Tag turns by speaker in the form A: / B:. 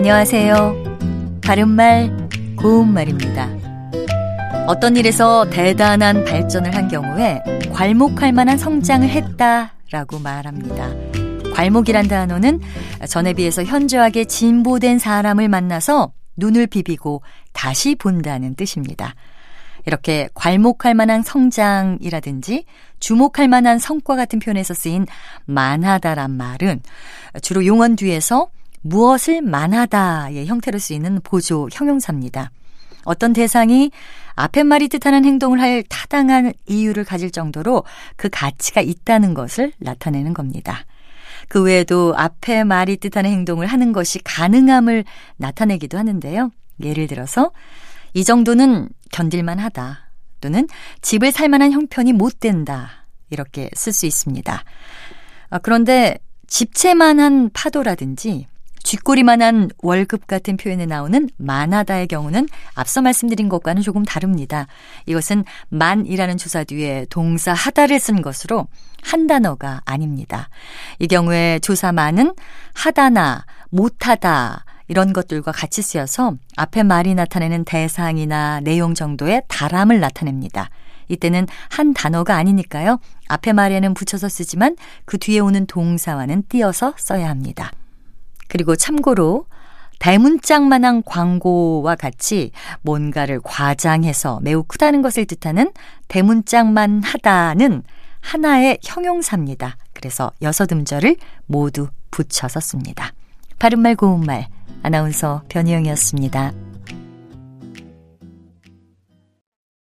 A: 안녕하세요. 바른말, 고운말입니다. 어떤 일에서 대단한 발전을 한 경우에 괄목할 만한 성장을 했다 라고 말합니다. 괄목이란 단어는 전에 비해서 현저하게 진보된 사람을 만나서 눈을 비비고 다시 본다는 뜻입니다. 이렇게 괄목할 만한 성장이라든지 주목할 만한 성과 같은 표현에서 쓰인 만하다란 말은 주로 용언 뒤에서 무엇을 만하다의 형태로 쓰이는 보조 형용사입니다. 어떤 대상이 앞에 말이 뜻하는 행동을 할 타당한 이유를 가질 정도로 그 가치가 있다는 것을 나타내는 겁니다. 그 외에도 앞에 말이 뜻하는 행동을 하는 것이 가능함을 나타내기도 하는데요. 예를 들어서 이 정도는 견딜만 하다 또는 집을 살 만한 형편이 못 된다 이렇게 쓸 수 있습니다. 아, 그런데 집채만한 파도라든지 쥐꼬리만한 월급 같은 표현에 나오는 만하다의 경우는 앞서 말씀드린 것과는 조금 다릅니다. 이것은 만이라는 조사 뒤에 동사 하다를 쓴 것으로 한 단어가 아닙니다. 이 경우에 조사 만은 하다나 못하다 이런 것들과 같이 쓰여서 앞에 말이 나타내는 대상이나 내용 정도의 다람을 나타냅니다. 이때는 한 단어가 아니니까요. 앞에 말에는 붙여서 쓰지만 그 뒤에 오는 동사와는 띄어서 써야 합니다. 그리고 참고로 대문짝만한 광고와 같이 뭔가를 과장해서 매우 크다는 것을 뜻하는 대문짝만 하다는 하나의 형용사입니다. 그래서 여섯 음절을 모두 붙여서 씁니다. 바른말 고운말 아나운서 변희영이었습니다.